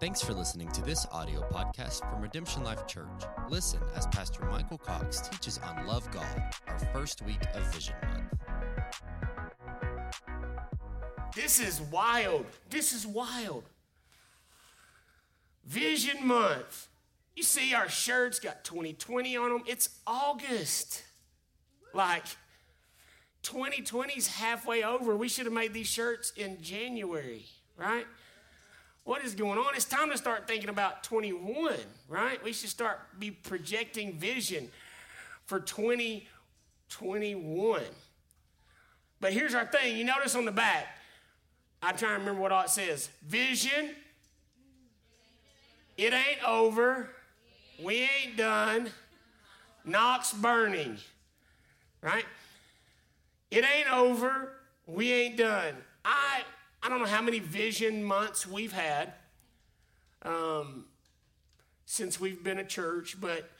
Thanks for listening to this audio podcast from Redemption Life Church. Listen as Pastor Michael Cox teaches on Love God, our first week of Vision Month. This is wild. This is wild. Vision Month. You see, our shirts got 2020 on them. It's August. Like, 2020's halfway over. We should have made these shirts in January, right? What is going on? It's time to start thinking about 21, right? We should start be projecting vision for 2021. But here's our thing. You notice on the back, I'm trying to remember what all it says. Vision, it ain't over. We ain't done. Knox burning, right? It ain't over. We ain't done. I I don't know how many vision months we've had um, since we've been a church, but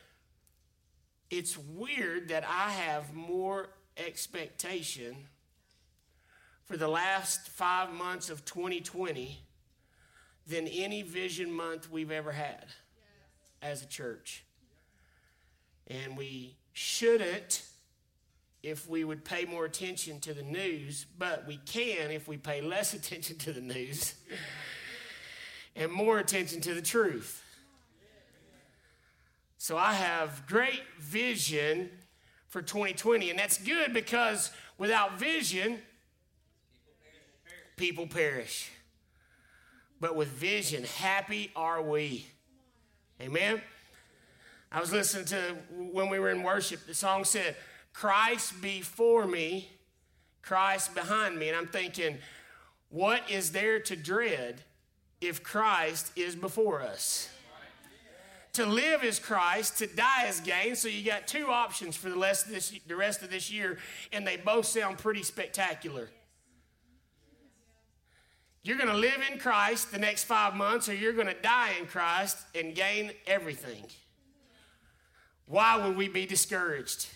it's weird that I have more expectation for the last five months of 2020 than any vision month we've ever had as a church. And we shouldn't if we would pay more attention to the news, but we can if we pay less attention to the news and more attention to the truth. So I have great vision for 2020, and that's good because without vision, people perish. But with vision, happy are we. Amen. I was listening to when we were in worship, the song said, Christ before me, Christ behind me. And I'm thinking, what is there to dread if Christ is before us? To live is Christ, to die is gain. So you got two options for the rest of this, the rest of this year, and they both sound pretty spectacular. You're going to live in Christ the next five months, or you're going to die in Christ and gain everything. Why would we be discouraged?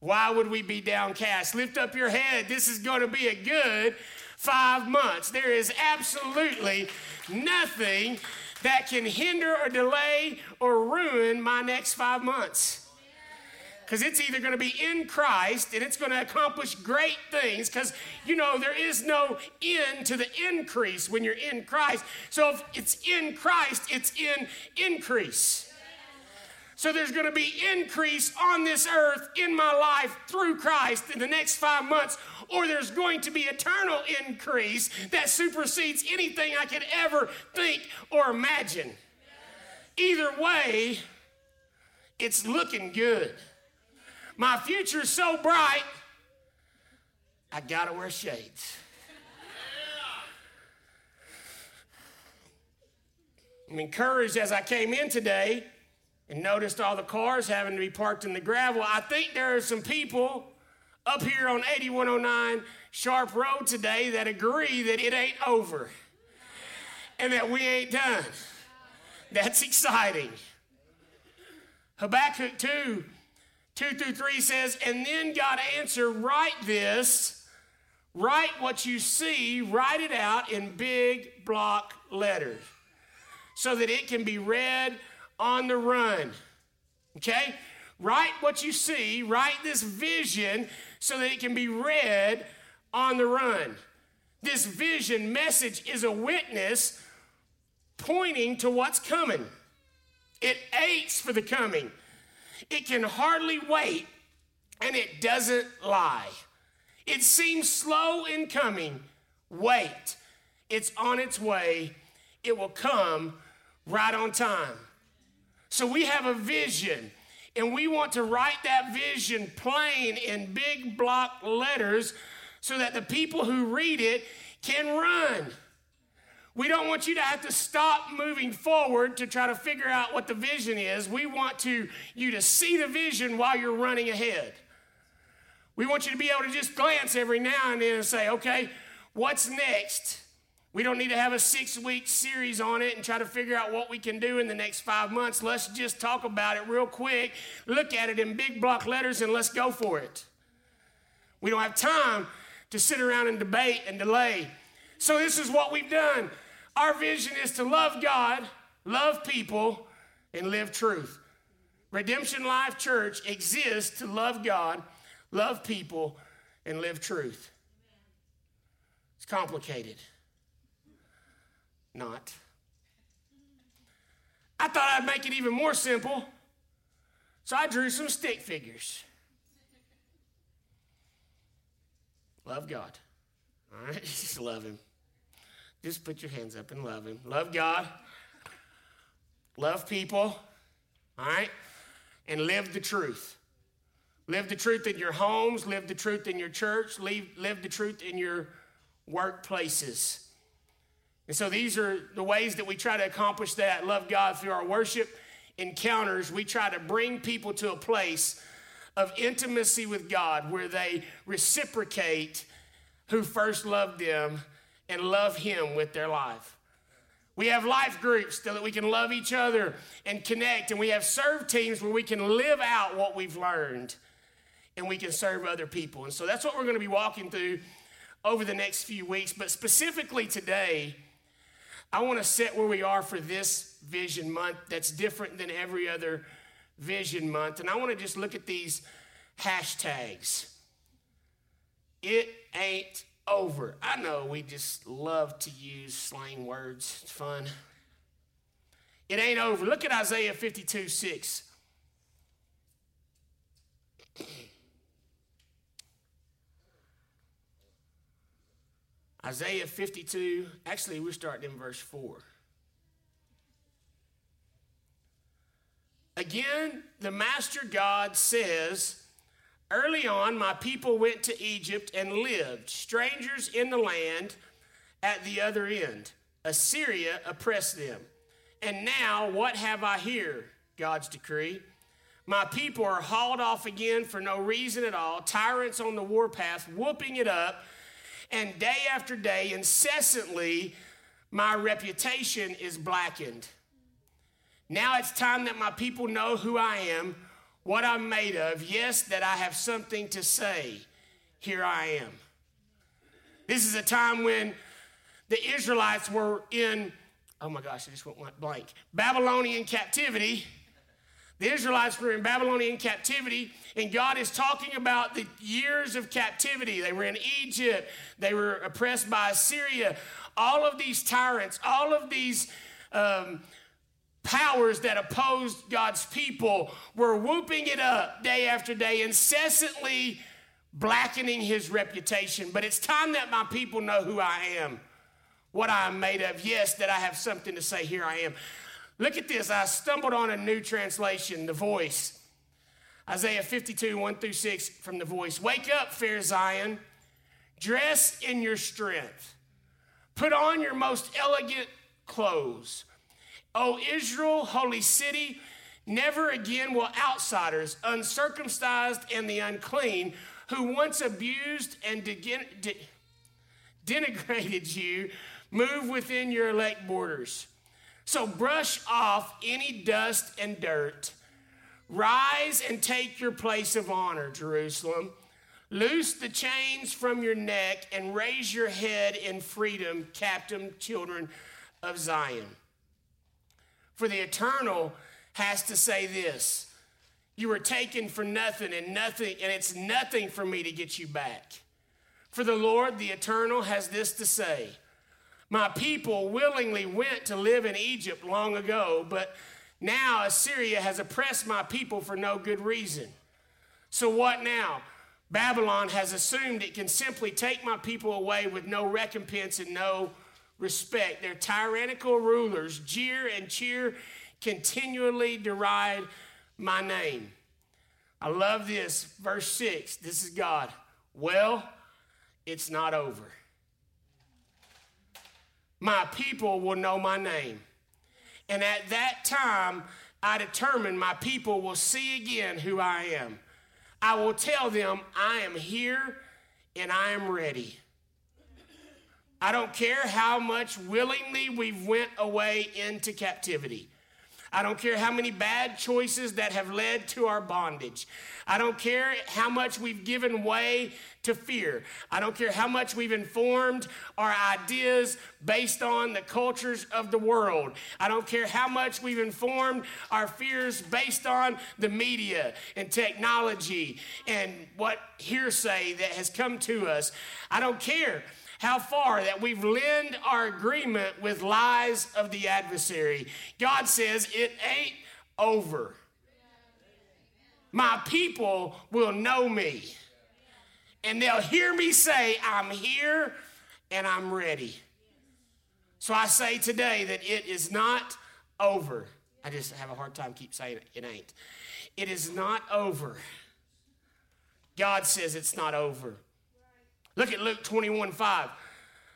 Why would we be downcast? Lift up your head. This is going to be a good five months. There is absolutely nothing that can hinder or delay or ruin my next five months. Because it's either going to be in Christ and it's going to accomplish great things. Because, you know, there is no end to the increase when you're in Christ. So if it's in Christ, it's in increase. So there's going to be increase on this earth in my life through Christ in the next five months, or there's going to be eternal increase that supersedes anything I could ever think or imagine. Either way, it's looking good. My future's so bright, I gotta wear shades. I'm encouraged as I came in today and noticed all the cars having to be parked in the gravel. I think there are some people up here on 8109 Sharp Road today that agree that it ain't over and that we ain't done. That's exciting. Habakkuk 2 2 through 3 says, And then God answered, Write this, write what you see, write it out in big block letters so that it can be read on the run. Okay? Write what you see, write this vision so that it can be read on the run. This vision message is a witness pointing to what's coming. It aches for the coming. It can hardly wait, and it doesn't lie. It seems slow in coming. Wait, it's on its way. It will come right on time. So we have a vision, and we want to write that vision plain in big block letters so that the people who read it can run. We don't want you to have to stop moving forward to try to figure out what the vision is. We want to, you to see the vision while you're running ahead. We want you to be able to just glance every now and then and say, okay, what's next? We don't need to have a six week series on it and try to figure out what we can do in the next five months. Let's just talk about it real quick, look at it in big block letters, and let's go for it. We don't have time to sit around and debate and delay. So, this is what we've done. Our vision is to love God, love people, and live truth. Redemption Life Church exists to love God, love people, and live truth. It's complicated. Not. I thought I'd make it even more simple, so I drew some stick figures. Love God. All right? Just love Him. Just put your hands up and love Him. Love God. Love people. All right? And live the truth. Live the truth in your homes, live the truth in your church, live, live the truth in your workplaces. And so these are the ways that we try to accomplish that. Love God through our worship encounters. We try to bring people to a place of intimacy with God where they reciprocate who first loved them and love Him with their life. We have life groups so that we can love each other and connect, and we have serve teams where we can live out what we've learned and we can serve other people. And so that's what we're going to be walking through over the next few weeks. But specifically today, I want to set where we are for this vision month that's different than every other vision month. And I want to just look at these hashtags. It ain't over. I know we just love to use slang words, it's fun. It ain't over. Look at Isaiah 52 6. Isaiah 52, actually, we're starting in verse 4. Again, the Master God says, Early on, my people went to Egypt and lived, strangers in the land at the other end. Assyria oppressed them. And now, what have I here? God's decree. My people are hauled off again for no reason at all, tyrants on the warpath, whooping it up and day after day, incessantly, my reputation is blackened. Now it's time that my people know who I am, what I'm made of. Yes, that I have something to say. Here I am. This is a time when the Israelites were in, oh my gosh, I just went blank, Babylonian captivity the Israelites were in Babylonian captivity, and God is talking about the years of captivity. They were in Egypt, they were oppressed by Assyria. All of these tyrants, all of these um, powers that opposed God's people were whooping it up day after day, incessantly blackening his reputation. But it's time that my people know who I am, what I am made of. Yes, that I have something to say. Here I am. Look at this. I stumbled on a new translation, The Voice. Isaiah 52, 1 through 6 from The Voice. Wake up, fair Zion. Dress in your strength. Put on your most elegant clothes. O Israel, holy city, never again will outsiders, uncircumcised and the unclean, who once abused and de- denigrated you, move within your elect borders. So brush off any dust and dirt. Rise and take your place of honor, Jerusalem. Loose the chains from your neck and raise your head in freedom, captive children of Zion. For the eternal has to say this You were taken for nothing, and nothing, and it's nothing for me to get you back. For the Lord, the eternal, has this to say. My people willingly went to live in Egypt long ago, but now Assyria has oppressed my people for no good reason. So what now? Babylon has assumed it can simply take my people away with no recompense and no respect. Their tyrannical rulers jeer and cheer, continually deride my name. I love this. Verse 6. This is God. Well, it's not over my people will know my name. And at that time, I determine my people will see again who I am. I will tell them, I am here and I am ready. I don't care how much willingly we went away into captivity. I don't care how many bad choices that have led to our bondage. I don't care how much we've given way to fear. I don't care how much we've informed our ideas based on the cultures of the world. I don't care how much we've informed our fears based on the media and technology and what hearsay that has come to us. I don't care how far that we've lent our agreement with lies of the adversary. God says it ain't over. My people will know me, and they'll hear me say, I'm here and I'm ready. So I say today that it is not over. I just have a hard time keep saying it, it ain't. It is not over. God says it's not over. Look at Luke 21 5.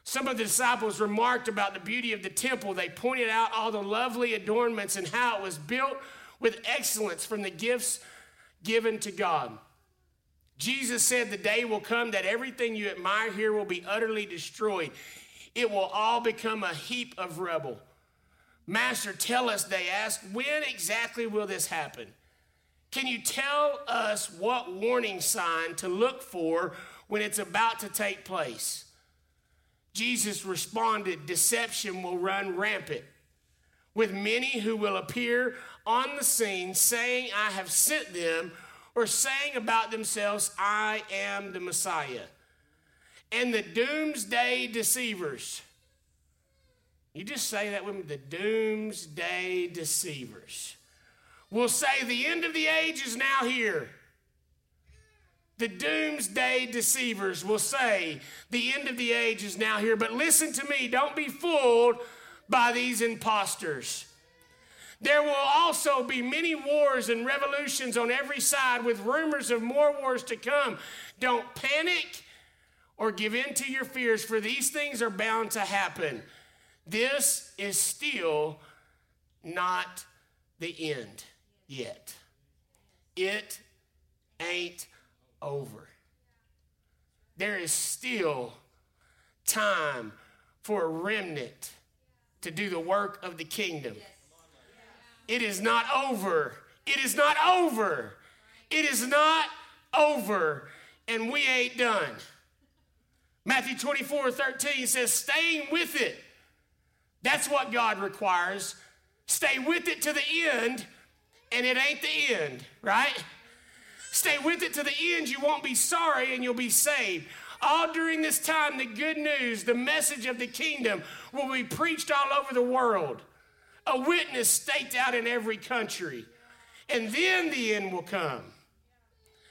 Some of the disciples remarked about the beauty of the temple. They pointed out all the lovely adornments and how it was built with excellence from the gifts given to God. Jesus said, The day will come that everything you admire here will be utterly destroyed. It will all become a heap of rubble. Master, tell us, they asked, when exactly will this happen? Can you tell us what warning sign to look for when it's about to take place? Jesus responded, Deception will run rampant, with many who will appear on the scene saying, I have sent them, or saying about themselves, I am the Messiah. And the doomsday deceivers. You just say that with me the doomsday deceivers will say, The end of the age is now here. The doomsday deceivers will say, The end of the age is now here. But listen to me, don't be fooled by these impostors. There will also be many wars and revolutions on every side with rumors of more wars to come. Don't panic or give in to your fears, for these things are bound to happen. This is still not the end yet. It ain't over. There is still time for a remnant to do the work of the kingdom. It is not over. It is not over. It is not over, and we ain't done. Matthew 24 13 says, staying with it. That's what God requires. Stay with it to the end, and it ain't the end, right? Stay with it to the end. You won't be sorry and you'll be saved. All during this time, the good news, the message of the kingdom will be preached all over the world. A witness staked out in every country. And then the end will come.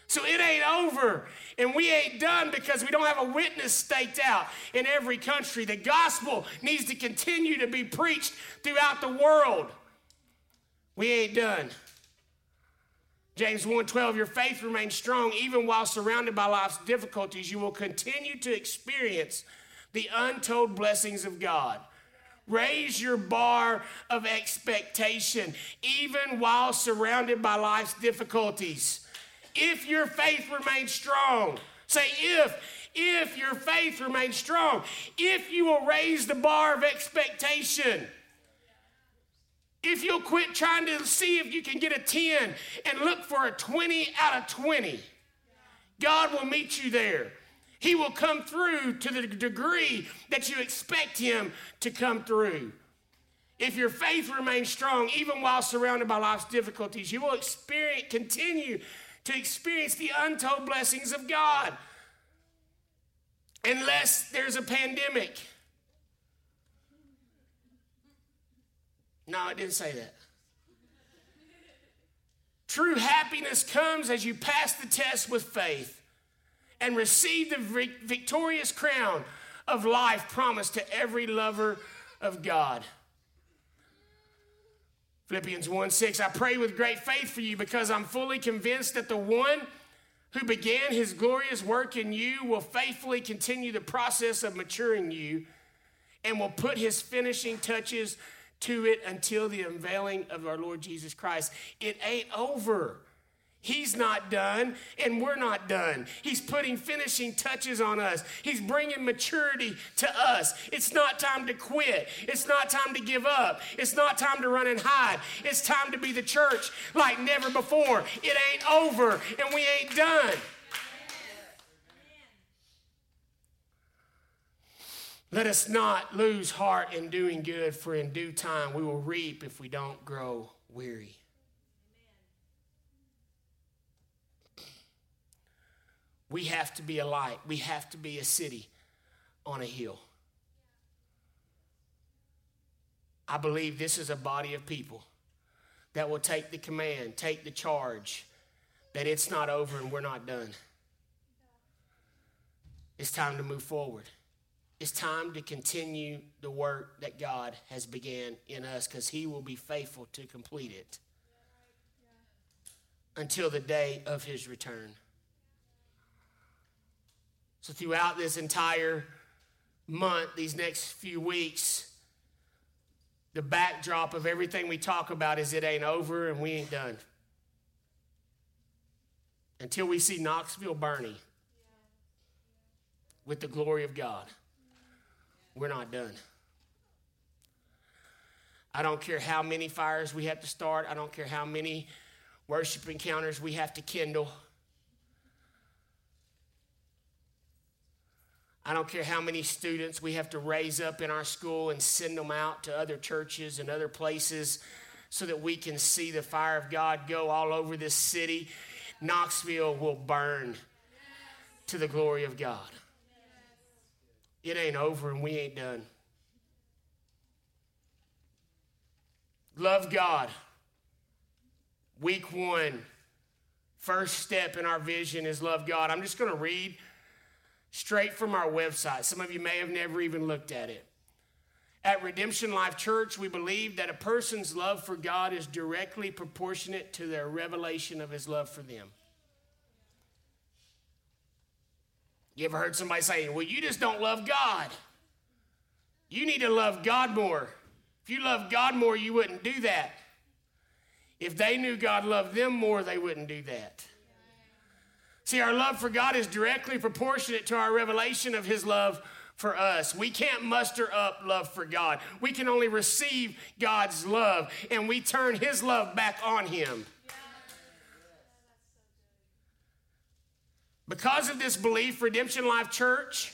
So it ain't over. And we ain't done because we don't have a witness staked out in every country. The gospel needs to continue to be preached throughout the world. We ain't done. James 1:12 Your faith remains strong even while surrounded by life's difficulties. You will continue to experience the untold blessings of God. Raise your bar of expectation even while surrounded by life's difficulties. If your faith remains strong, say if if your faith remains strong, if you will raise the bar of expectation, if you'll quit trying to see if you can get a 10 and look for a 20 out of 20, God will meet you there. He will come through to the degree that you expect Him to come through. If your faith remains strong, even while surrounded by life's difficulties, you will experience, continue to experience the untold blessings of God. Unless there's a pandemic No, it didn't say that. True happiness comes as you pass the test with faith and receive the victorious crown of life promised to every lover of God. Philippians 1 6, I pray with great faith for you because I'm fully convinced that the one who began his glorious work in you will faithfully continue the process of maturing you and will put his finishing touches to it until the unveiling of our Lord Jesus Christ. It ain't over. He's not done, and we're not done. He's putting finishing touches on us. He's bringing maturity to us. It's not time to quit. It's not time to give up. It's not time to run and hide. It's time to be the church like never before. It ain't over, and we ain't done. Let us not lose heart in doing good, for in due time we will reap if we don't grow weary. We have to be a light. We have to be a city on a hill. I believe this is a body of people that will take the command, take the charge that it's not over and we're not done. It's time to move forward. It's time to continue the work that God has began in us because he will be faithful to complete it until the day of his return. So, throughout this entire month, these next few weeks, the backdrop of everything we talk about is it ain't over and we ain't done. Until we see Knoxville burning with the glory of God, we're not done. I don't care how many fires we have to start, I don't care how many worship encounters we have to kindle. I don't care how many students we have to raise up in our school and send them out to other churches and other places so that we can see the fire of God go all over this city. Knoxville will burn to the glory of God. It ain't over and we ain't done. Love God. Week one, first step in our vision is love God. I'm just going to read straight from our website. Some of you may have never even looked at it. At Redemption Life Church, we believe that a person's love for God is directly proportionate to their revelation of his love for them. You ever heard somebody say, Well, you just don't love God? You need to love God more. If you love God more, you wouldn't do that. If they knew God loved them more, they wouldn't do that. See, our love for God is directly proportionate to our revelation of His love for us. We can't muster up love for God. We can only receive God's love, and we turn His love back on Him. Because of this belief, Redemption Life Church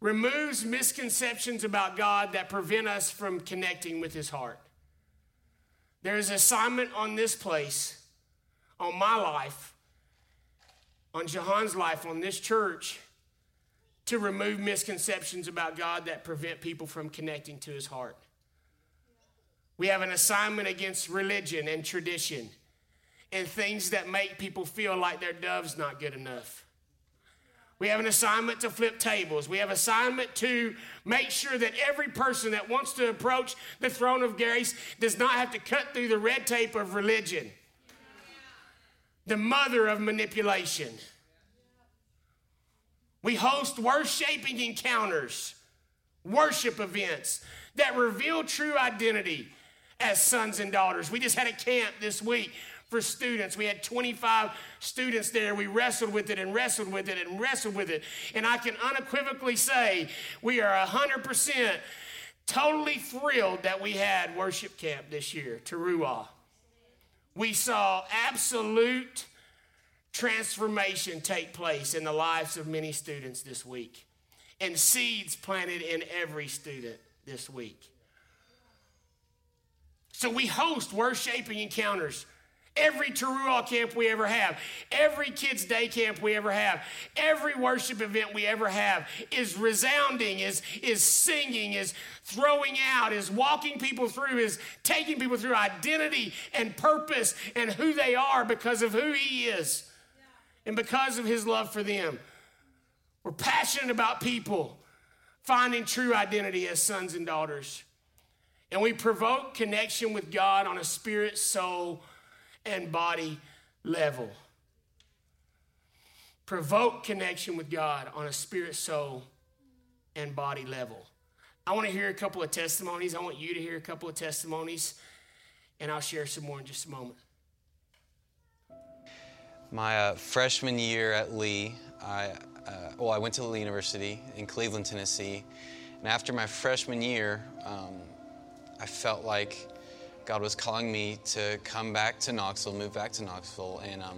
removes misconceptions about God that prevent us from connecting with His heart. There is an assignment on this place, on my life, on Jahan's life, on this church, to remove misconceptions about God that prevent people from connecting to his heart. We have an assignment against religion and tradition and things that make people feel like their dove's not good enough. We have an assignment to flip tables. We have assignment to make sure that every person that wants to approach the throne of grace does not have to cut through the red tape of religion the mother of manipulation. We host worshiping encounters, worship events that reveal true identity as sons and daughters. We just had a camp this week for students. We had 25 students there. We wrestled with it and wrestled with it and wrestled with it. And I can unequivocally say we are 100% totally thrilled that we had worship camp this year, Teruah we saw absolute transformation take place in the lives of many students this week, and seeds planted in every student this week. So we host worshiping encounters Every Teruah camp we ever have, every kids' day camp we ever have, every worship event we ever have is resounding, is, is singing, is throwing out, is walking people through, is taking people through identity and purpose and who they are because of who He is and because of His love for them. We're passionate about people finding true identity as sons and daughters. And we provoke connection with God on a spirit, soul, and body level. Provoke connection with God on a spirit, soul, and body level. I want to hear a couple of testimonies. I want you to hear a couple of testimonies, and I'll share some more in just a moment. My uh, freshman year at Lee, I, uh, well, I went to Lee University in Cleveland, Tennessee. And after my freshman year, um, I felt like God was calling me to come back to Knoxville, move back to Knoxville, and um,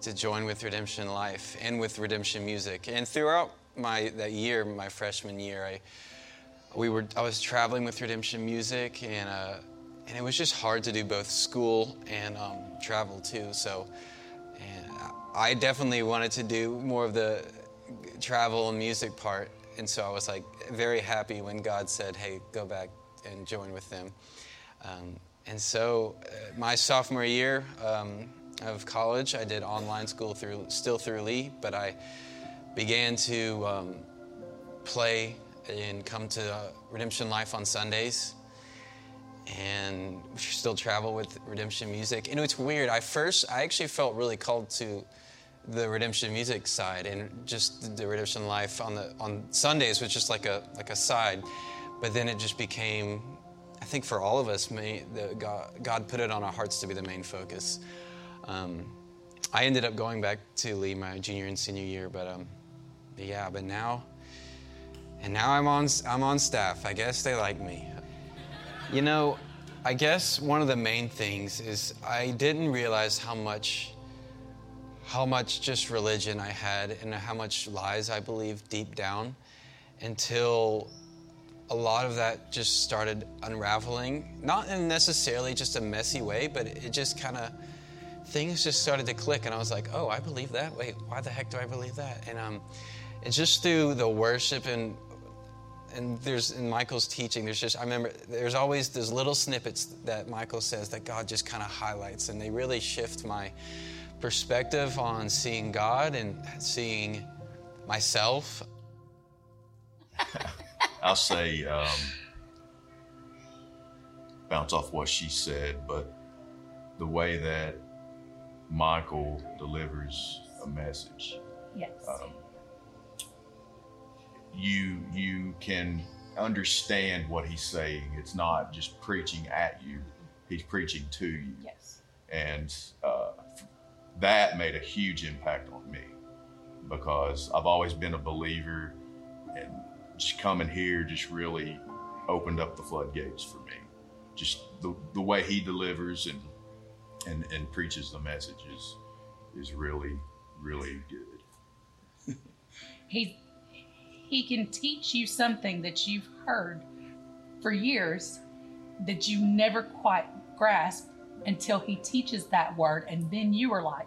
to join with Redemption Life and with Redemption Music. And throughout my that year, my freshman year, I we were I was traveling with Redemption Music, and uh, and it was just hard to do both school and um, travel too. So, I definitely wanted to do more of the travel and music part, and so I was like very happy when God said, "Hey, go back and join with them." Um, and so, uh, my sophomore year um, of college, I did online school through still through Lee, but I began to um, play and come to uh, Redemption Life on Sundays. And still travel with Redemption Music. And it's weird. I first, I actually felt really called to the Redemption Music side, and just the Redemption Life on the on Sundays was just like a like a side. But then it just became, I think for all of us, may, the, God, God put it on our hearts to be the main focus. Um, I ended up going back to Lee my junior and senior year, but um, yeah, but now and now I'm on, I'm on staff. I guess they like me. You know, I guess one of the main things is I didn't realize how much how much just religion I had and how much lies I believed deep down until a lot of that just started unraveling. Not in necessarily just a messy way, but it just kind of things just started to click and I was like, "Oh, I believe that. Wait, why the heck do I believe that?" And um it's just through the worship and and there's in Michael's teaching, there's just I remember there's always those little snippets that Michael says that God just kind of highlights, and they really shift my perspective on seeing God and seeing myself. I'll say um, bounce off what she said, but the way that Michael delivers a message. Yes. Um, you you can understand what he's saying. It's not just preaching at you; he's preaching to you. Yes. And uh, that made a huge impact on me because I've always been a believer, and just coming here just really opened up the floodgates for me. Just the, the way he delivers and and and preaches the message is is really really good. he's he can teach you something that you've heard for years that you never quite grasp until he teaches that word. And then you are like,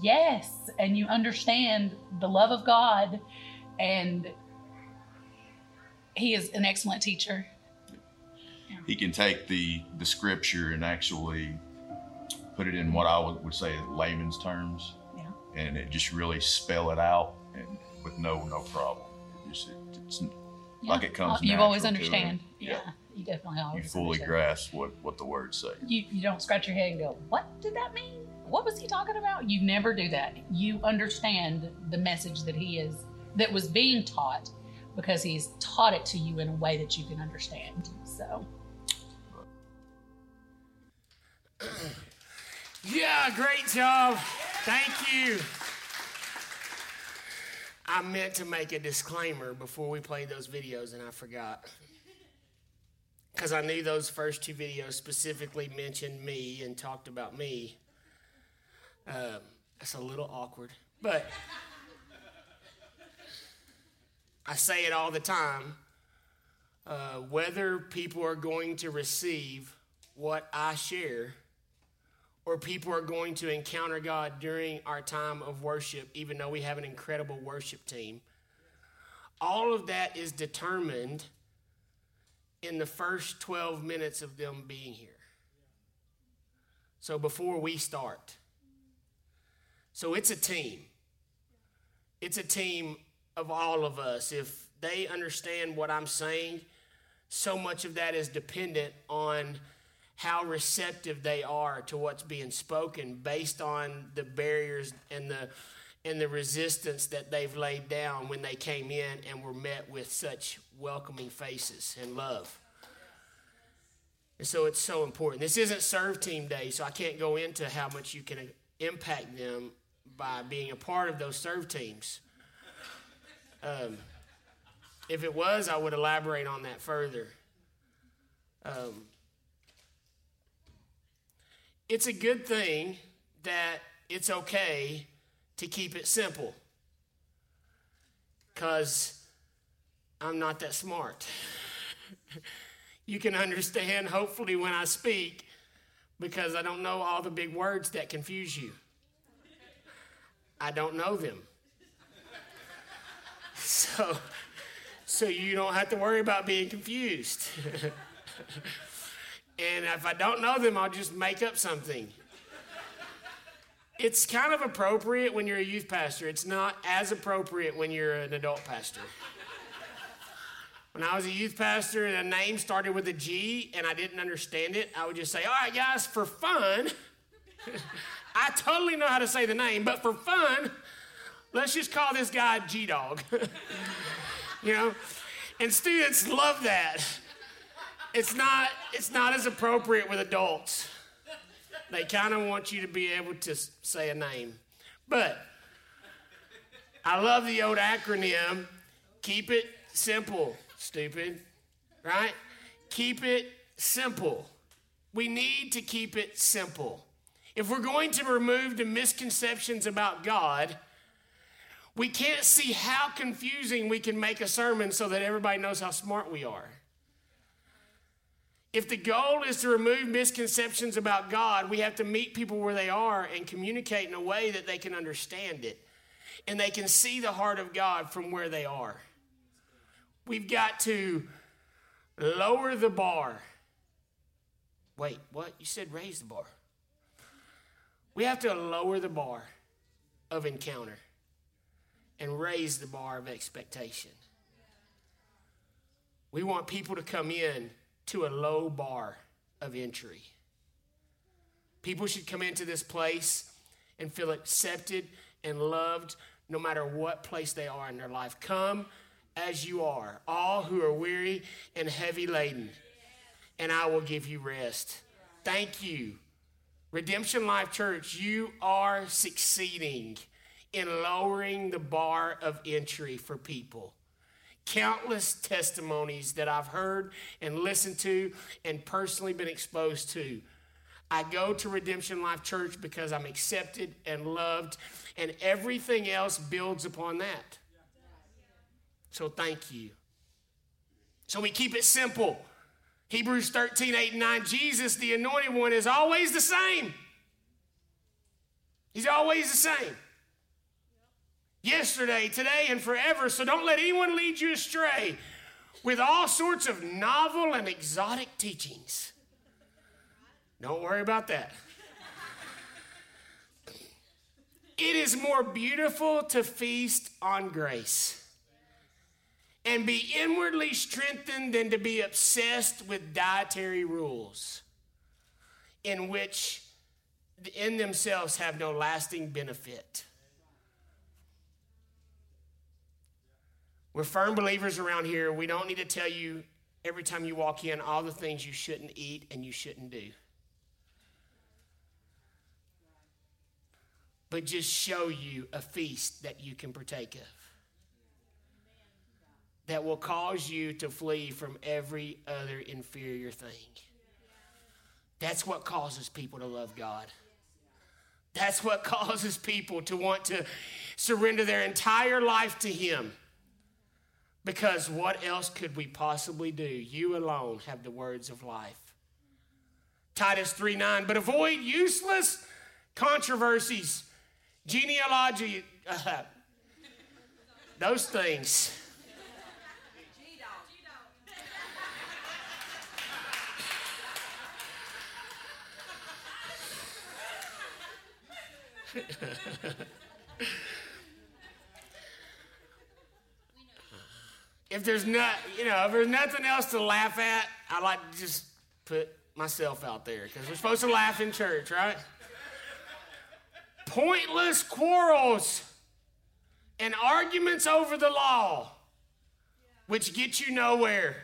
yes. And you understand the love of God. And he is an excellent teacher. He can take the, the scripture and actually put it in what I would, would say layman's terms. Yeah. And it just really spell it out and with no no problem just it, it's yeah. like it comes. Uh, you always understand. Yeah. yeah. you definitely always. You fully understand. grasp what what the words say. You you don't scratch your head and go, "What did that mean? What was he talking about?" You never do that. You understand the message that he is that was being taught because he's taught it to you in a way that you can understand. So. Yeah, great job. Thank you. I meant to make a disclaimer before we played those videos and I forgot. Because I knew those first two videos specifically mentioned me and talked about me. Um, that's a little awkward, but I say it all the time. Uh, whether people are going to receive what I share or people are going to encounter God during our time of worship, even though we have an incredible worship team. All of that is determined in the first 12 minutes of them being here. So before we start. So it's a team. It's a team of all of us. If they understand what I'm saying, so much of that is dependent on how receptive they are to what's being spoken based on the barriers and the and the resistance that they've laid down when they came in and were met with such welcoming faces and love. And so it's so important. This isn't serve team day, so I can't go into how much you can impact them by being a part of those serve teams. Um, if it was, I would elaborate on that further. Um, it's a good thing that it's okay to keep it simple because I'm not that smart. you can understand, hopefully, when I speak because I don't know all the big words that confuse you. I don't know them. So, so you don't have to worry about being confused. and if I don't know them, I'll just make up something. It's kind of appropriate when you're a youth pastor. It's not as appropriate when you're an adult pastor. When I was a youth pastor and a name started with a G and I didn't understand it, I would just say, All right, guys, for fun, I totally know how to say the name, but for fun, let's just call this guy G Dog. you know? And students love that. It's not, it's not as appropriate with adults. They kind of want you to be able to say a name. But I love the old acronym keep it simple stupid, right? Keep it simple. We need to keep it simple. If we're going to remove the misconceptions about God, we can't see how confusing we can make a sermon so that everybody knows how smart we are. If the goal is to remove misconceptions about God, we have to meet people where they are and communicate in a way that they can understand it and they can see the heart of God from where they are. We've got to lower the bar. Wait, what? You said raise the bar. We have to lower the bar of encounter and raise the bar of expectation. We want people to come in to a low bar of entry. People should come into this place and feel accepted and loved no matter what place they are in their life. Come as you are, all who are weary and heavy laden, and I will give you rest. Thank you. Redemption Life Church, you are succeeding in lowering the bar of entry for people. Countless testimonies that I've heard and listened to and personally been exposed to. I go to Redemption Life Church because I'm accepted and loved, and everything else builds upon that. So thank you. So we keep it simple. Hebrews 13, 8, and 9. Jesus, the anointed one, is always the same. He's always the same. Yesterday, today, and forever. So don't let anyone lead you astray with all sorts of novel and exotic teachings. Don't worry about that. It is more beautiful to feast on grace and be inwardly strengthened than to be obsessed with dietary rules in which in themselves have no lasting benefit. We're firm believers around here. We don't need to tell you every time you walk in all the things you shouldn't eat and you shouldn't do. But just show you a feast that you can partake of that will cause you to flee from every other inferior thing. That's what causes people to love God. That's what causes people to want to surrender their entire life to Him. Because what else could we possibly do? You alone have the words of life. Titus 3 9, but avoid useless controversies, genealogy, uh, those things if there's not, you know, if there's nothing else to laugh at, I like to just put myself out there because we're supposed to laugh in church, right? Pointless quarrels and arguments over the law, which get you nowhere.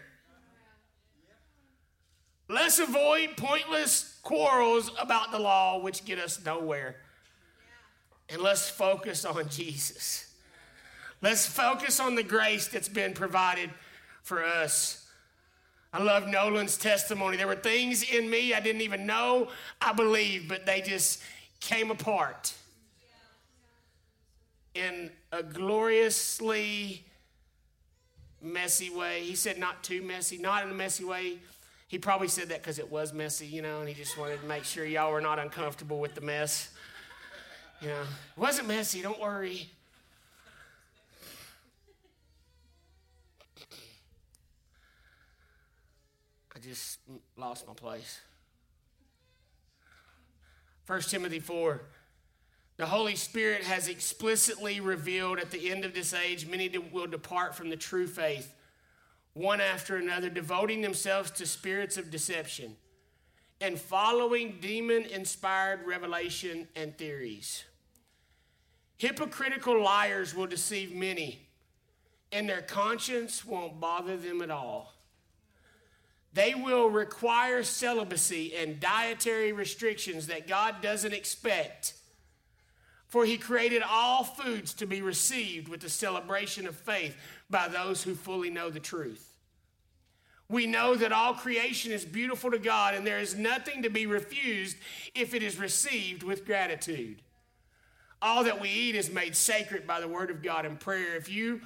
Let's avoid pointless quarrels about the law, which get us nowhere. And let's focus on Jesus. Let's focus on the grace that's been provided for us. I love Nolan's testimony. There were things in me I didn't even know I believed, but they just came apart in a gloriously messy way. He said, not too messy, not in a messy way. He probably said that because it was messy, you know, and he just wanted to make sure y'all were not uncomfortable with the mess. You know, it wasn't messy, don't worry. I just lost my place. 1 Timothy 4. The Holy Spirit has explicitly revealed at the end of this age, many will depart from the true faith, one after another, devoting themselves to spirits of deception and following demon inspired revelation and theories. Hypocritical liars will deceive many, and their conscience won't bother them at all. They will require celibacy and dietary restrictions that God doesn't expect. For he created all foods to be received with the celebration of faith by those who fully know the truth. We know that all creation is beautiful to God, and there is nothing to be refused if it is received with gratitude. All that we eat is made sacred by the word of God and prayer. If you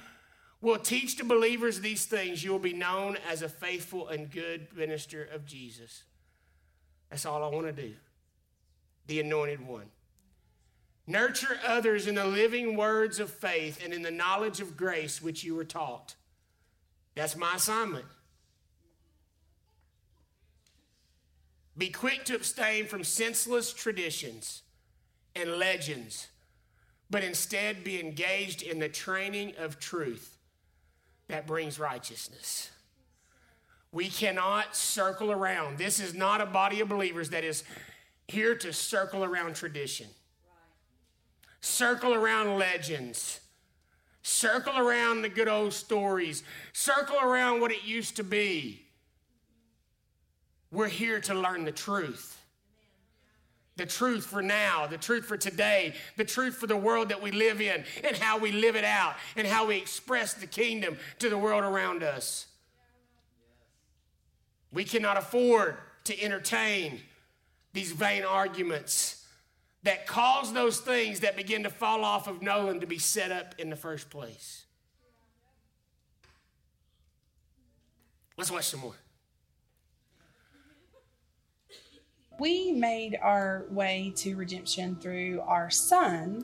will teach the believers these things, you will be known as a faithful and good minister of Jesus. That's all I want to do. The anointed one. Nurture others in the living words of faith and in the knowledge of grace which you were taught. That's my assignment. Be quick to abstain from senseless traditions and legends, but instead be engaged in the training of truth that brings righteousness. We cannot circle around. This is not a body of believers that is here to circle around tradition, circle around legends, circle around the good old stories, circle around what it used to be. We're here to learn the truth the truth for now, the truth for today, the truth for the world that we live in, and how we live it out, and how we express the kingdom to the world around us. We cannot afford to entertain these vain arguments that cause those things that begin to fall off of Nolan to be set up in the first place. Let's watch some more. We made our way to redemption through our son,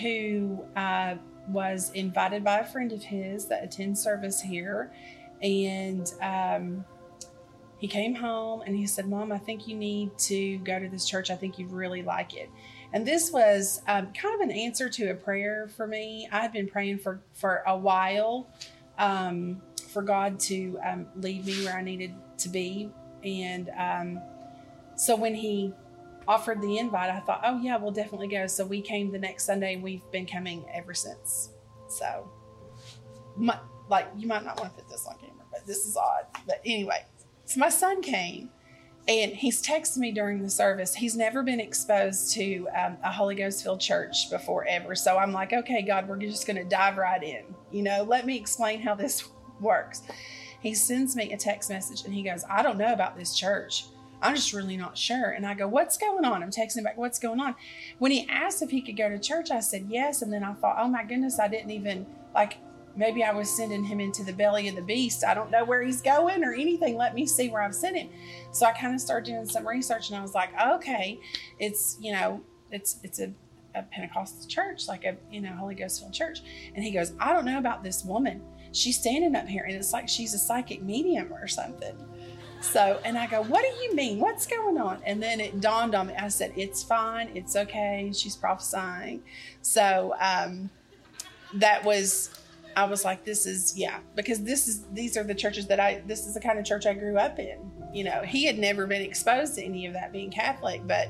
who uh, was invited by a friend of his that attends service here. And um, he came home and he said, Mom, I think you need to go to this church. I think you'd really like it. And this was um, kind of an answer to a prayer for me. I had been praying for, for a while um, for God to um, lead me where I needed to be. And um, so when he offered the invite, I thought, oh, yeah, we'll definitely go. So we came the next Sunday and we've been coming ever since. So, my, like, you might not want to put this on camera, but this is odd. But anyway, so my son came and he's texted me during the service. He's never been exposed to um, a Holy Ghost filled church before ever. So I'm like, okay, God, we're just going to dive right in. You know, let me explain how this works. He sends me a text message and he goes, I don't know about this church I'm just really not sure. And I go, What's going on? I'm texting back, What's going on? When he asked if he could go to church, I said yes. And then I thought, Oh my goodness, I didn't even like maybe I was sending him into the belly of the beast. I don't know where he's going or anything. Let me see where I've sent him. So I kind of started doing some research and I was like, okay, it's, you know, it's, it's a, a Pentecostal church, like a, you know, Holy Ghost filled church. And he goes, I don't know about this woman. She's standing up here and it's like she's a psychic medium or something. So, and I go, What do you mean? What's going on? And then it dawned on me. I said, It's fine. It's okay. She's prophesying. So, um, that was, I was like, This is, yeah, because this is, these are the churches that I, this is the kind of church I grew up in. You know, he had never been exposed to any of that being Catholic, but,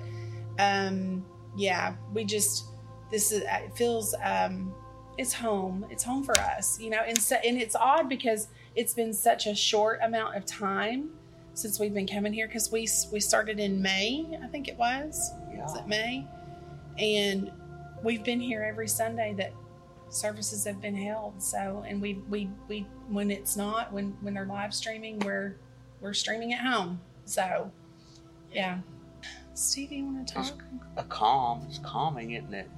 um, yeah, we just, this is, it feels, um, it's home. It's home for us, you know, and so, and it's odd because it's been such a short amount of time since we've been coming here because we we started in May, I think it was. Yeah. Was it May? And we've been here every Sunday that services have been held. So, and we we we when it's not when when they're live streaming, we're we're streaming at home. So, yeah. Stevie, you want to It's talk? a calm. It's calming, isn't it?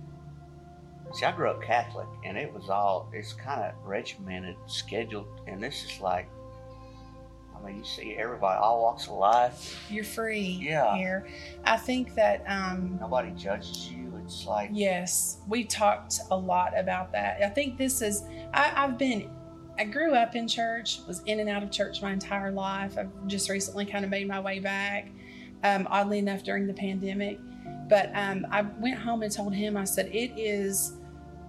See, I grew up Catholic, and it was all. It's kind of regimented, scheduled, and this is like. I mean, you see everybody, all walks of life. You're free Yeah. here. I think that um, Nobody judges you. It's like Yes, we talked a lot about that. I think this is, I, I've been, I grew up in church, was in and out of church my entire life. I've just recently kind of made my way back, um, oddly enough, during the pandemic. But um, I went home and told him, I said, it is,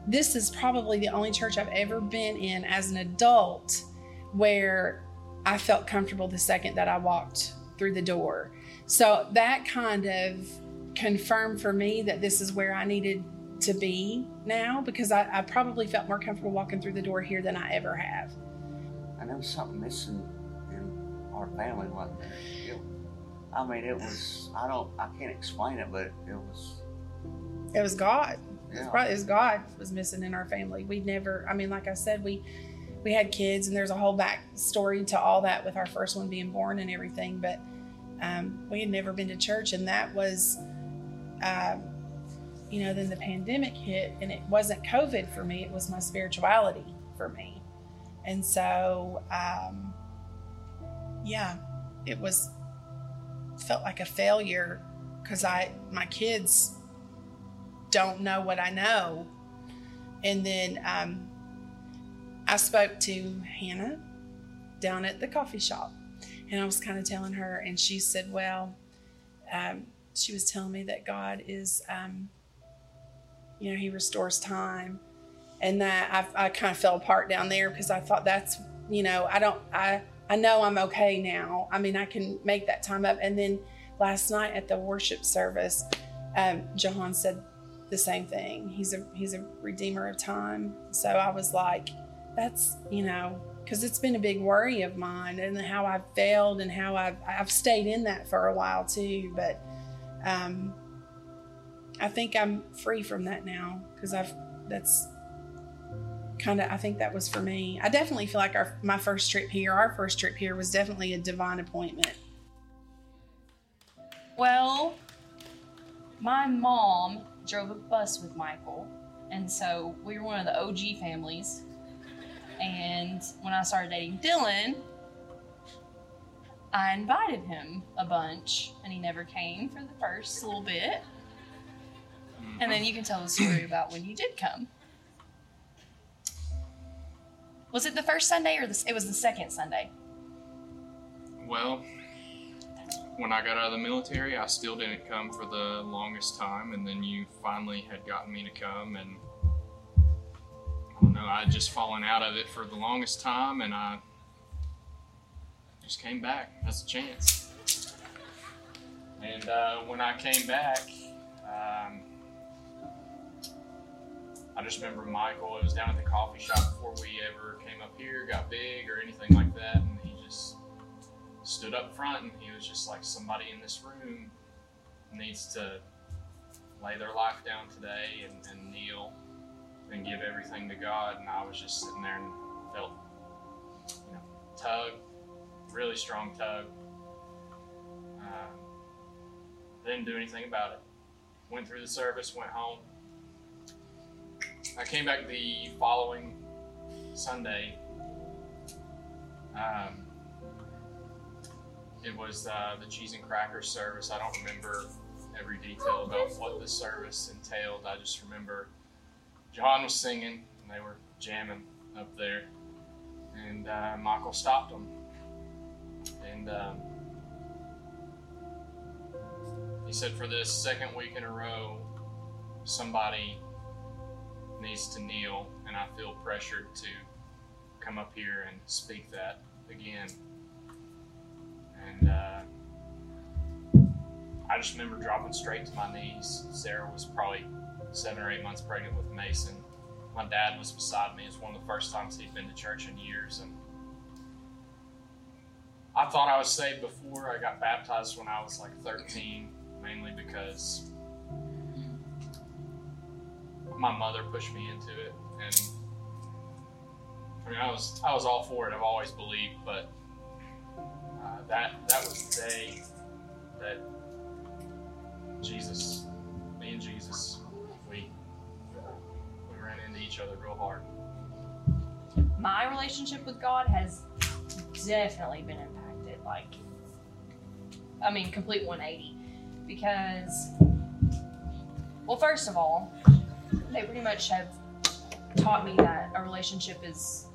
this is probably the only church I've ever been in as an adult where I felt comfortable the second that I walked through the door. So that kind of confirmed for me that this is where I needed to be now because I, I probably felt more comfortable walking through the door here than I ever have. there was something missing in our family, wasn't there? It, I mean, it was. I don't. I can't explain it, but it was. It was God. It's Yeah. probably it was God was missing in our family. We never. I mean, like I said, we we had kids, and there's a whole back story to all that with our first one being born and everything. But um, we had never been to church, and that was, um, you know, then the pandemic hit, and it wasn't COVID for me; it was my spirituality for me. And so, um, yeah, it was felt like a failure because I my kids don't know what I know. And then um, I spoke to Hannah down at the coffee shop, and I was kind of telling her, and she said, "Well, um, she was telling me that God is, um, you know, He restores time, and that I, I kind of fell apart down there because I thought that's, you know, I don't, I, I know I'm okay now. I mean, I can make that time up. And then last night at the worship service, um, Jahan said the same thing. He's a he's a redeemer of time. So I was like, that's you know, because it's been a big worry of mine and how I've failed and how I've I've stayed in that for a while too. But um, I think I'm free from that now because I've that's kind of I think that was for me. I definitely feel like our my first trip here, our first trip here was definitely a divine appointment. Well, my mom drove a bus with Michael, and so we were one of the OG families. And when I started dating Dylan, I invited him a bunch, and he never came for the first little bit. And then you can tell the story about when he did come. Was it the first Sunday or the, it was the second Sunday? Well, when I got out of the military, I still didn't come for the longest time, and then you finally had gotten me to come, and I don't know, I had just fallen out of it for the longest time, and I just came back. That's a chance. And uh, when I came back, um, I just remember Michael. It was down at the coffee shop before we ever came up here, got big or anything like that, and he just stood up front and he was just like somebody in this room needs to lay their life down today and, and kneel and give everything to God. And I was just sitting there and felt, you know, tug, really strong tug. Um, didn't do anything about it. Went through the service, went home. I came back the following Sunday. Um, it was uh, the cheese and cracker service. I don't remember every detail about what the service entailed. I just remember John was singing and they were jamming up there, and uh, Michael stopped them. And um, he said, for this second week in a row, somebody needs to kneel, and I feel pressured to come up here and speak that again. And uh, I just remember dropping straight to my knees. Sarah was probably seven or eight months pregnant with Mason. My dad was beside me. It was one of the first times he'd been to church in years, and I thought I was saved before. I got baptized when I was like 13, mainly because my mother pushed me into it, and I mean, I was I was all for it. I've always believed, but uh, that that was the day that Jesus, me and Jesus, each other real hard. My relationship with God has definitely been impacted. Like, I mean, complete 180. Because, well, first of all, they pretty much have taught me that a relationship is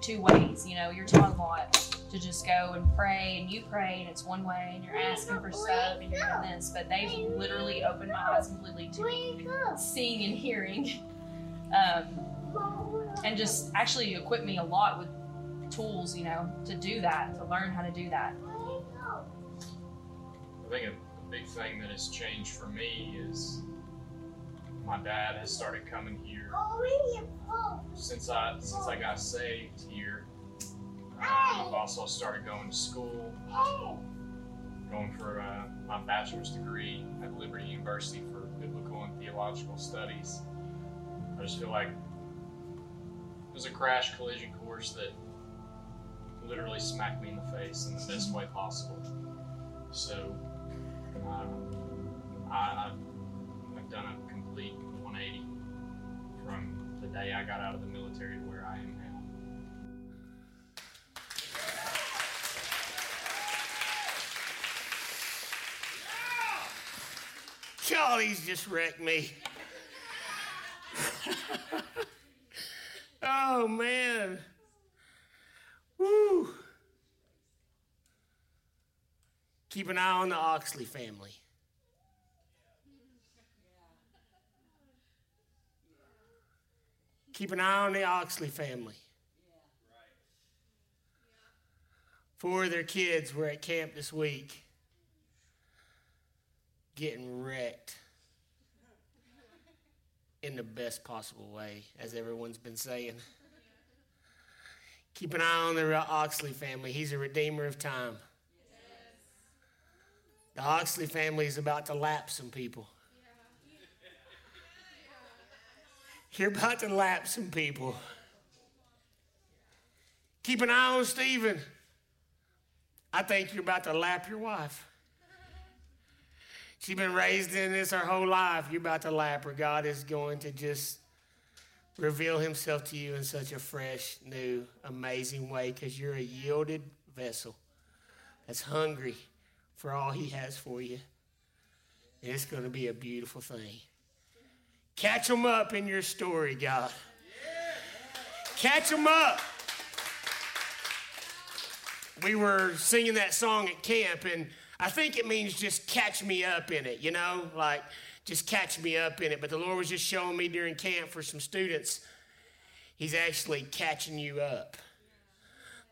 two ways. You know, you're taught a lot to just go and pray, and you pray, and it's one way, and you're asking for stuff, and you're doing this. But they've literally opened my eyes completely to seeing and hearing, um, and just actually equipped me a lot with tools, you know, to do that, to learn how to do that. I think a, big thing that has changed for me is my dad has started coming here since I since I got saved here. Uh, I've also started going to school, going for uh, my bachelor's degree at Liberty University for biblical and theological studies. I just feel like it was a crash collision course that literally smacked me in the face in the best way possible. So um, I, I've done a complete 180 from the day I got out of the military to where I am now. Charlie's just wrecked me. oh man. Woo. Keep an eye on the Oxley family. Keep an eye on the Oxley family. Four of their kids were at camp this week getting wrecked in the best possible way, as everyone's been saying. Keep an eye on the Oxley family. He's a redeemer of time. The Oxley family is about to lap some people. You're about to lap some people. Keep an eye on Stephen. I think you're about to lap your wife. She's been raised in this her whole life. You're about to lap her. God is going to just reveal himself to you in such a fresh, new, amazing way because you're a yielded vessel that's hungry for all he has for you. And it's going to be a beautiful thing. Catch them up in your story, God. Catch them up. We were singing that song at camp, and I think it means just catch me up in it, you know, like just catch me up in it. But the Lord was just showing me during camp for some students, He's actually catching you up.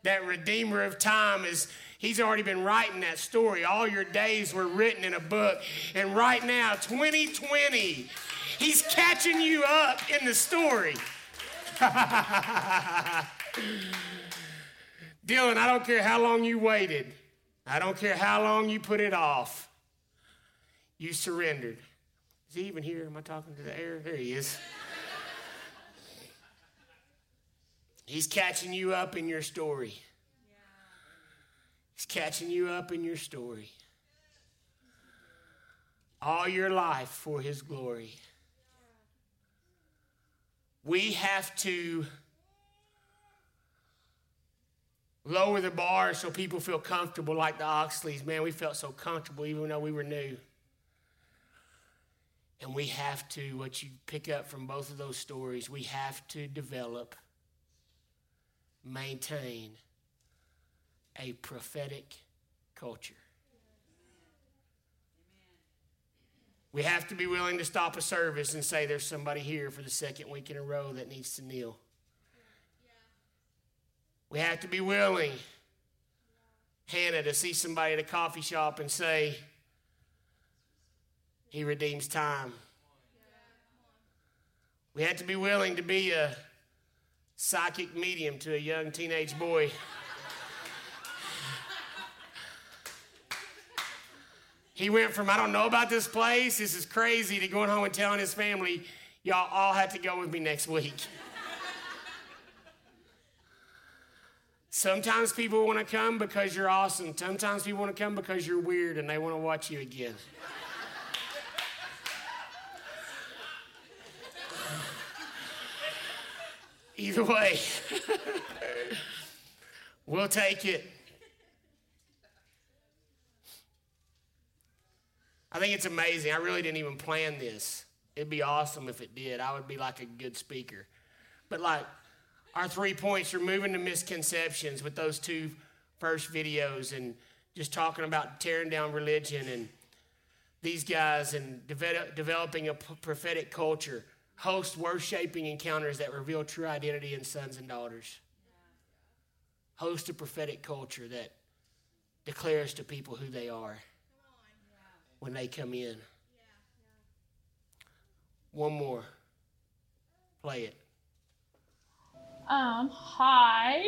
That Redeemer of time is, He's already been writing that story. All your days were written in a book. And right now, 2020, He's catching you up in the story. Dylan, I don't care how long you waited. I don't care how long you put it off. You surrendered. Is he even here? Am I talking to the air? There he is. He's catching you up in your story. He's catching you up in your story. All your life for his glory. We have to lower the bar so people feel comfortable like the Oxleys. Man, we felt so comfortable even though we were new. And we have to, what you pick up from both of those stories, we have to develop, maintain a prophetic culture. We have to be willing to stop a service and say there's somebody here for the second week in a row that needs to kneel. We have to be willing, Hannah, to see somebody at a coffee shop and say, He redeems time. We have to be willing to be a psychic medium to a young teenage boy. He went from, I don't know about this place, this is crazy, to going home and telling his family, Y'all all have to go with me next week. Sometimes people want to come because you're awesome. Sometimes people want to come because you're weird and they want to watch you again. Either way, we'll take it. I think it's amazing. I really didn't even plan this. It'd be awesome if it did. I would be like a good speaker. But like, our three points removing the misconceptions with those two first videos and just talking about tearing down religion and these guys and develop, developing a prophetic culture host worth worshiping encounters that reveal true identity in sons and daughters. Host a prophetic culture that declares to people who they are when they come in. One more. Play it um, hi.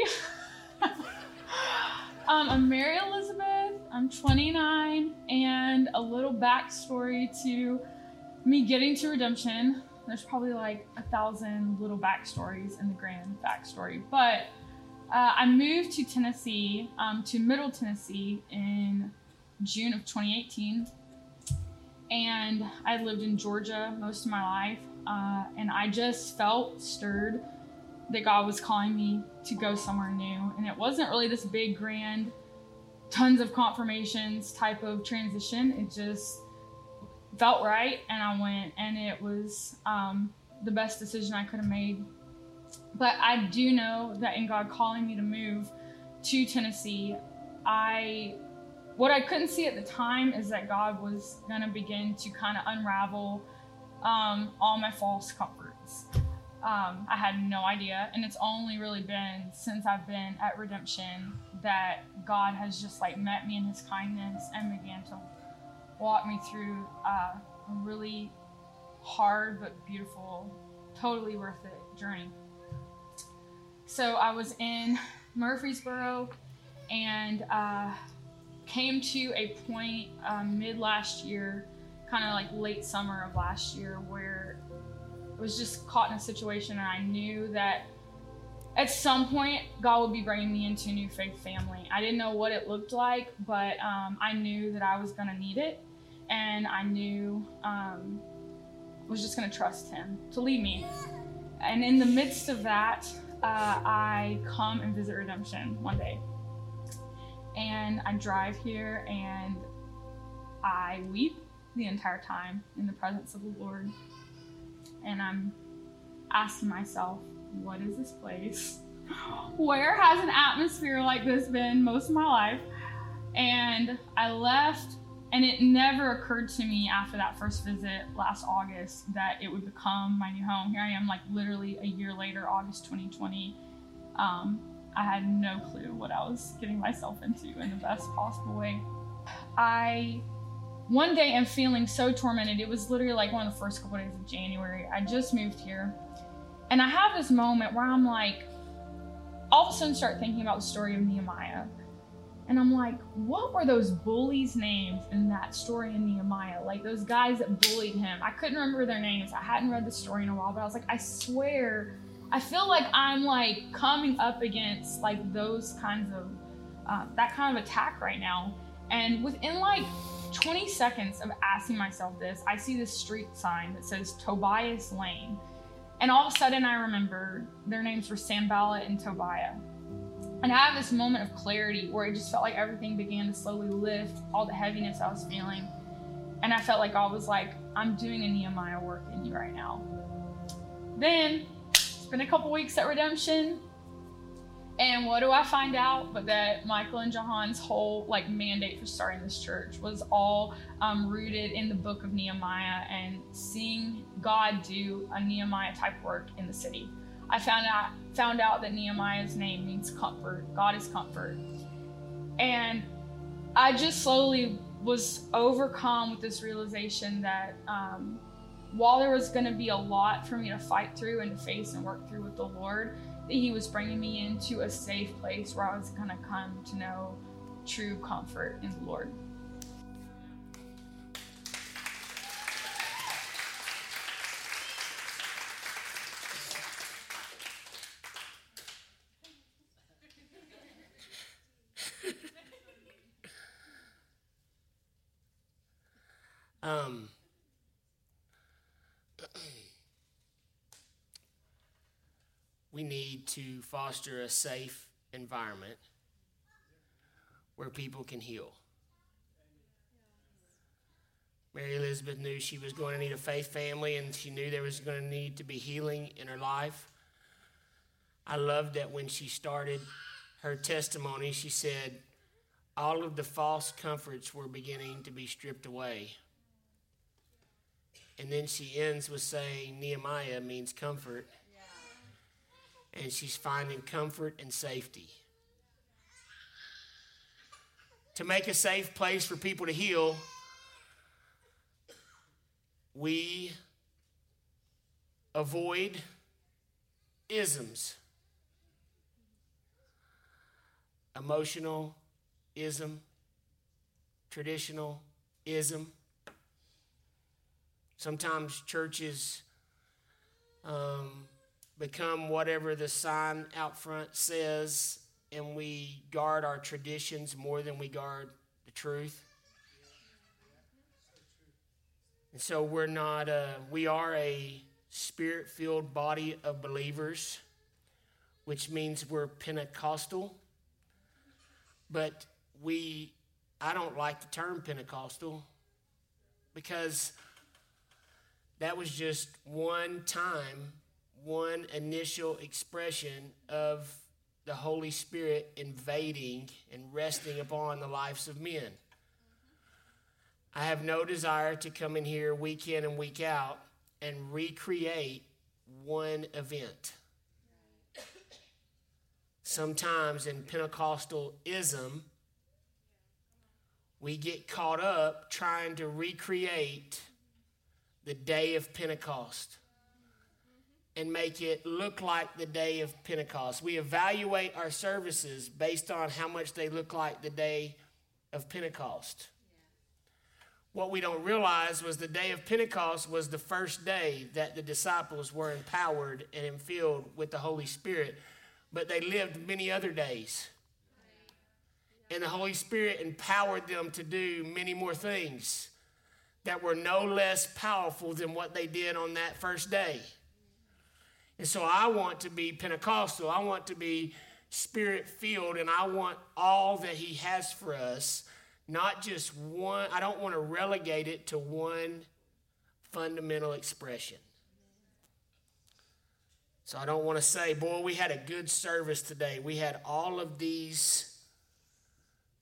um, I'm Mary Elizabeth. I'm 29, and a little backstory to me getting to redemption. There's probably like a thousand little backstories in the grand backstory, but uh, I moved to Tennessee, um, to Middle Tennessee, in June of 2018, and I lived in Georgia most of my life, uh, and I just felt stirred that God was calling me to go somewhere new. And it wasn't really this big, grand, tons of confirmations type of transition. It just felt right. And I went, and it was um, the best decision I could have made. But I do know that in God calling me to move to Tennessee, I what I couldn't see at the time is that God was going to begin to kind of unravel um, all my false comforts. Um, I had no idea. And it's only really been since I've been at Redemption that God has just like met me in his kindness and began to walk me through uh, a really hard but beautiful, totally worth it journey. So I was in Murfreesboro and uh, came to a point um, mid last year, kind of like late summer of last year, where was just caught in a situation and I knew that at some point God would be bringing me into a new faith family. I didn't know what it looked like, but um, I knew that I was going to need it. And I knew um, I was just going to trust Him to lead me. And in the midst of that, uh, I come and visit Redemption one day. And I drive here and I weep the entire time in the presence of the Lord and I'm asking myself, what is this place? Where has an atmosphere like this been most of my life? And I left, and it never occurred to me after that first visit last August that it would become my new home. Here I am, like literally a year later, August 2020. Um, I had no clue what I was getting myself into in the best possible way. I one day I'm feeling so tormented. It was literally like one of the first couple days of January. I just moved here. And I have this moment where I'm like, all of a sudden start thinking about the story of Nehemiah. And I'm like, what were those bullies' names in that story in Nehemiah? Like those guys that bullied him. I couldn't remember their names. I hadn't read the story in a while, but I was like, I swear, I feel like I'm like coming up against like those kinds of, uh, that kind of attack right now. And within like 20 seconds of asking myself this, I see this street sign that says Tobias Lane. And all of a sudden, I remember their names were Sanballat and Tobiah. And I have this moment of clarity where it just felt like everything began to slowly lift, all the heaviness I was feeling. And I felt like I was like, I'm doing a Nehemiah work in you right now. Then, it's been a couple weeks at Redemption. And what do I find out? But that Michael and Jahan's whole like mandate for starting this church was all um, rooted in the book of Nehemiah and seeing God do a Nehemiah type work in the city. I found out found out that Nehemiah's name means comfort. God is comfort, and I just slowly was overcome with this realization that um, while there was going to be a lot for me to fight through and to face and work through with the Lord he was bringing me into a safe place where I was going to come to know true comfort in the Lord. Um, to foster a safe environment where people can heal. Mary Elizabeth knew she was going to need a faith family and she knew there was going to need to be healing in her life. I loved that when she started her testimony, she said, All of the false comforts were beginning to be stripped away. And then she ends with saying, Nehemiah means comfort. And she's finding comfort and safety. To make a safe place for people to heal, we avoid isms. Emotional ism, traditional ism. Sometimes churches um, become whatever the sign out front says, and we guard our traditions more than we guard the truth. And so we're not, a, we are a spirit filled body of believers, which means we're Pentecostal. But we, I don't like the term Pentecostal because that was just one time, one initial expression of the Holy Spirit invading and resting upon the lives of men. I have no desire to come in here week in and week out and recreate one event. Sometimes in Pentecostalism, we get caught up trying to recreate the day of Pentecost and make it look like the day of Pentecost. We evaluate our services based on how much they look like the day of Pentecost. What we don't realize was the day of Pentecost was the first day that the disciples were empowered and filled with the Holy Spirit, but they lived many other days. And the Holy Spirit empowered them to do many more things that were no less powerful than what they did on that first day. And so I want to be Pentecostal. I want to be spirit filled, and I want all that He has for us, not just one. I don't want to relegate it to one fundamental expression. So I don't want to say, boy, we had a good service today. We had all of these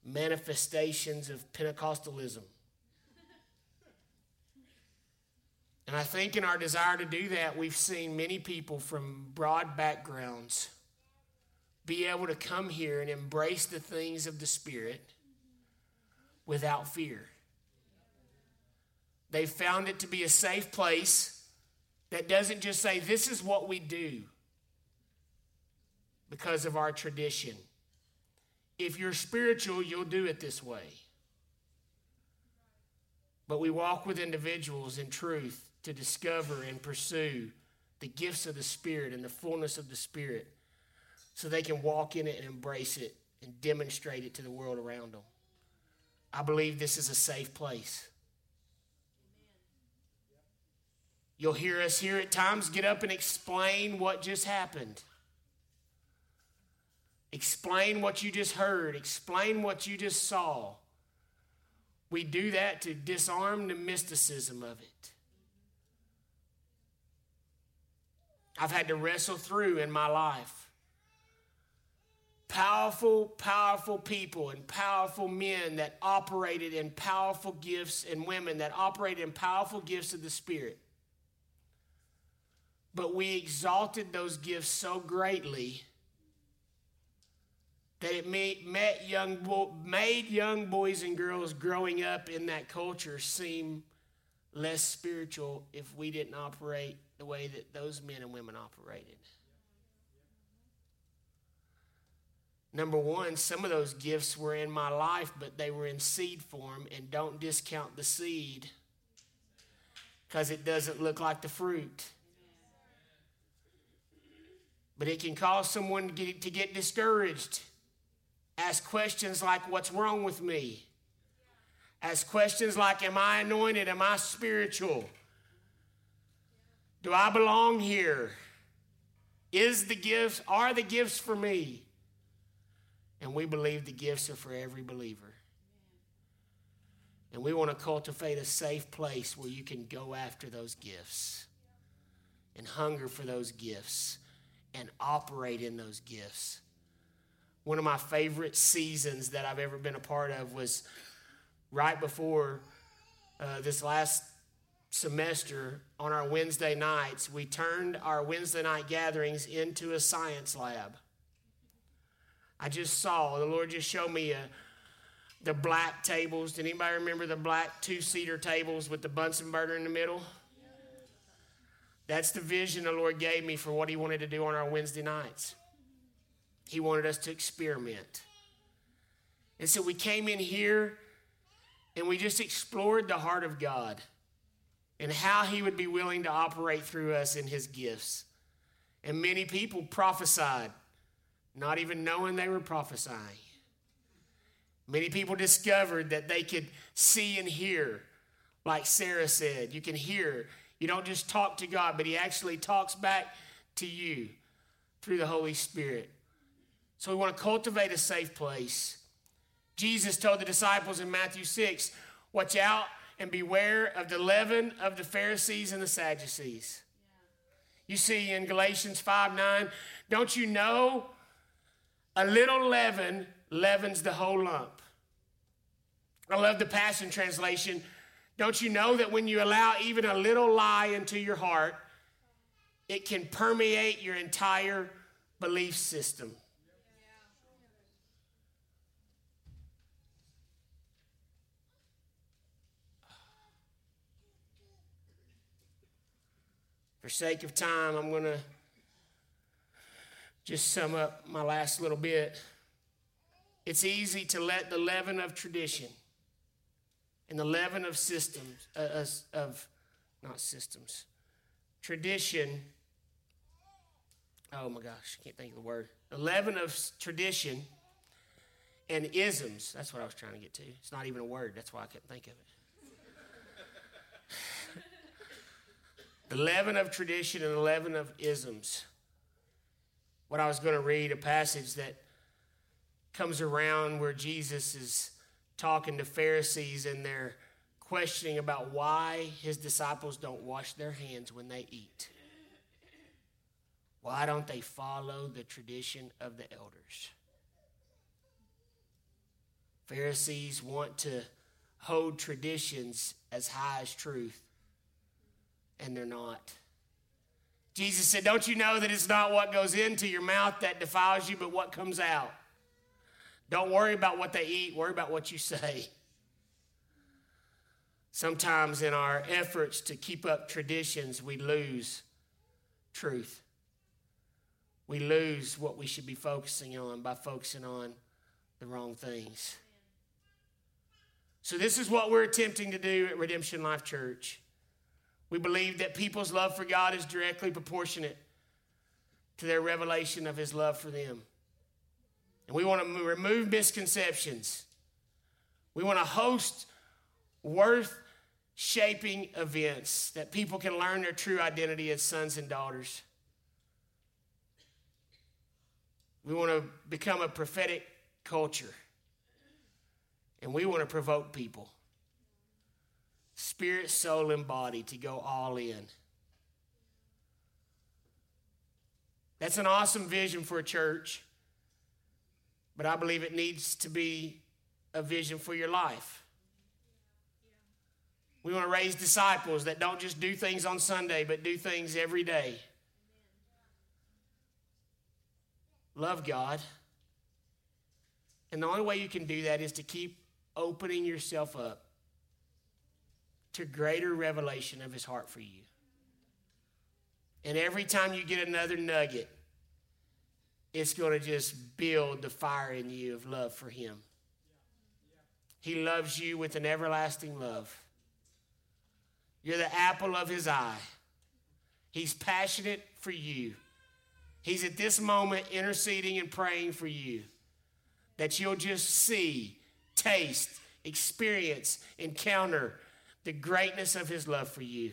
manifestations of Pentecostalism. And I think in our desire to do that, we've seen many people from broad backgrounds be able to come here and embrace the things of the Spirit without fear. They found it to be a safe place that doesn't just say, this is what we do because of our tradition. If you're spiritual, you'll do it this way. But we walk with individuals in truth to discover and pursue the gifts of the Spirit and the fullness of the Spirit so they can walk in it and embrace it and demonstrate it to the world around them. I believe this is a safe place. You'll hear us here at times get up and explain what just happened. Explain what you just heard. Explain what you just saw. We do that to disarm the mysticism of it. I've had to wrestle through in my life. Powerful, powerful people and powerful men that operated in powerful gifts and women that operated in powerful gifts of the Spirit. But we exalted those gifts so greatly that it made, met young, made young boys and girls growing up in that culture seem less spiritual if we didn't operate the way that those men and women operated. Number one, some of those gifts were in my life, but they were in seed form, and don't discount the seed because it doesn't look like the fruit. But it can cause someone to get, to get discouraged. Ask questions like, What's wrong with me? Ask questions like Am I anointed? Am I spiritual? Do I belong here? Is the gifts, are the gifts for me? And we believe the gifts are for every believer. And we want to cultivate a safe place where you can go after those gifts and hunger for those gifts and operate in those gifts. One of my favorite seasons that I've ever been a part of was right before uh, this last semester on our Wednesday nights. We turned our Wednesday night gatherings into a science lab. I just saw, the Lord just showed me a, uh, the black tables. Did anybody remember the black two seater tables with the Bunsen burner in the middle? That's the vision the Lord gave me for what He wanted to do on our Wednesday nights. He wanted us to experiment. And so we came in here and we just explored the heart of God and how He would be willing to operate through us in His gifts. And many people prophesied, not even knowing they were prophesying. Many people discovered that they could see and hear, like Sarah said. You can hear. You don't just talk to God, but He actually talks back to you through the Holy Spirit. So we want to cultivate a safe place. Jesus told the disciples in Matthew 6 watch out and beware of the leaven of the Pharisees and the Sadducees. You see in Galatians 5 9, don't you know a little leaven leavens the whole lump? I love the Passion Translation. Don't you know that when you allow even a little lie into your heart, it can permeate your entire belief system? For sake of time, I'm going to just sum up my last little bit. It's easy to let the leaven of tradition and the leaven of systems, uh, of not systems, tradition. Oh my gosh, I can't think of the word. The leaven of tradition and isms. That's what I was trying to get to. It's not even a word. That's why I couldn't think of it. The leaven of tradition and the leaven of isms. What I was going to read, a passage that comes around where Jesus is talking to Pharisees and they're questioning about why his disciples don't wash their hands when they eat. Why don't they follow the tradition of the elders? Pharisees want to hold traditions as high as truth and they're not. Jesus said, Don't you know that it's not what goes into your mouth that defiles you, but what comes out? Don't worry about what they eat, worry about what you say. Sometimes in our efforts to keep up traditions, we lose truth. We lose what we should be focusing on by focusing on the wrong things. So, this is what we're attempting to do at Redemption Life Church. We believe that people's love for God is directly proportionate to their revelation of his love for them. And we want to remove misconceptions. We want to host worth shaping events that people can learn their true identity as sons and daughters. We want to become a prophetic culture. And we want to provoke people spirit, soul, and body to go all in. That's an awesome vision for a church, but I believe it needs to be a vision for your life. We want to raise disciples that don't just do things on Sunday, but do things every day. Love God. And the only way you can do that is to keep opening yourself up to greater revelation of his heart for you. And every time you get another nugget, it's going to just build the fire in you of love for him. He loves you with an everlasting love. You're the apple of his eye. He's passionate for you. He's at this moment interceding and praying for you that you'll just see, taste, experience, encounter the greatness of His love for you.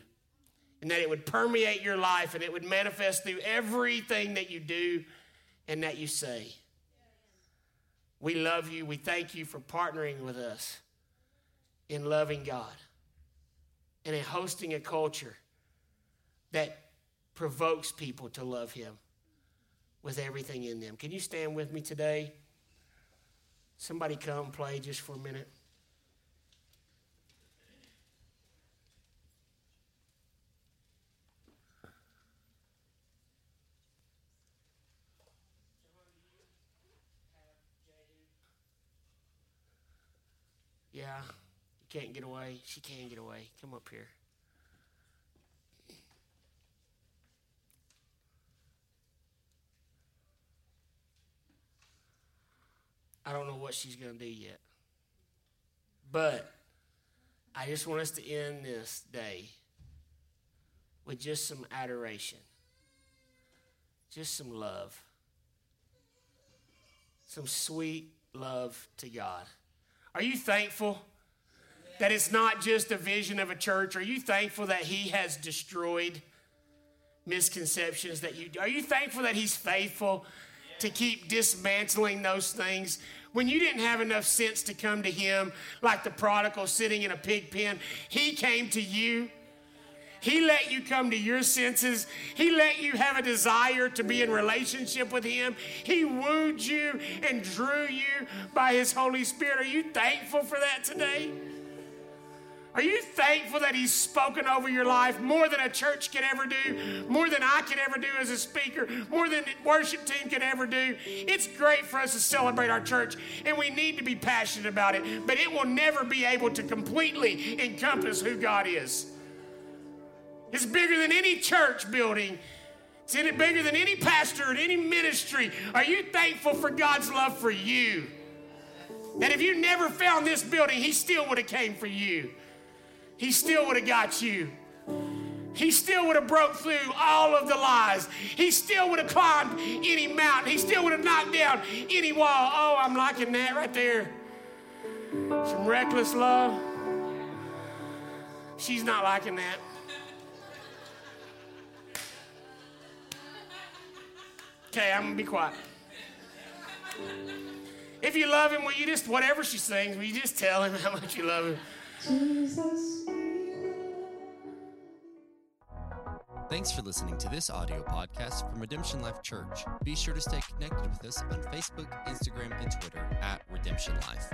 And that it would permeate your life and it would manifest through everything that you do and that you say. We love you. We thank you for partnering with us in loving God and in hosting a culture that provokes people to love Him with everything in them. Can you stand with me today? Somebody come play just for a minute. Yeah, you can't get away. She can't get away. Come up here. I don't know what she's going to do yet. But I just want us to end this day with just some adoration, just some love, some sweet love to God. Are you thankful that it's not just a vision of a church? Are you thankful that He has destroyed misconceptions that you Are you thankful that He's faithful to keep dismantling those things? When you didn't have enough sense to come to Him, like the prodigal sitting in a pig pen, He came to you. He let you come to your senses. He let you have a desire to be in relationship with Him. He wooed you and drew you by His Holy Spirit. Are you thankful for that today? Are you thankful that He's spoken over your life more than a church could ever do, more than I could ever do as a speaker, more than the worship team could ever do? It's great for us to celebrate our church, and we need to be passionate about it, but it will never be able to completely encompass who God is. It's bigger than any church building. It's in it bigger than any pastor and any ministry. Are you thankful for God's love for you? That if you never found this building, He still would have came for you. He still would have got you. He still would have broke through all of the lies. He still would have climbed any mountain. He still would have knocked down any wall. Oh, I'm liking that right there. Some reckless love. She's not liking that. Okay, I'm gonna be quiet. If you love him, will you just, whatever she sings, will you just tell him how much you love him? Jesus. Thanks for listening to this audio podcast from Redemption Life Church. Be sure to stay connected with us on Facebook, Instagram, and Twitter at Redemption Life.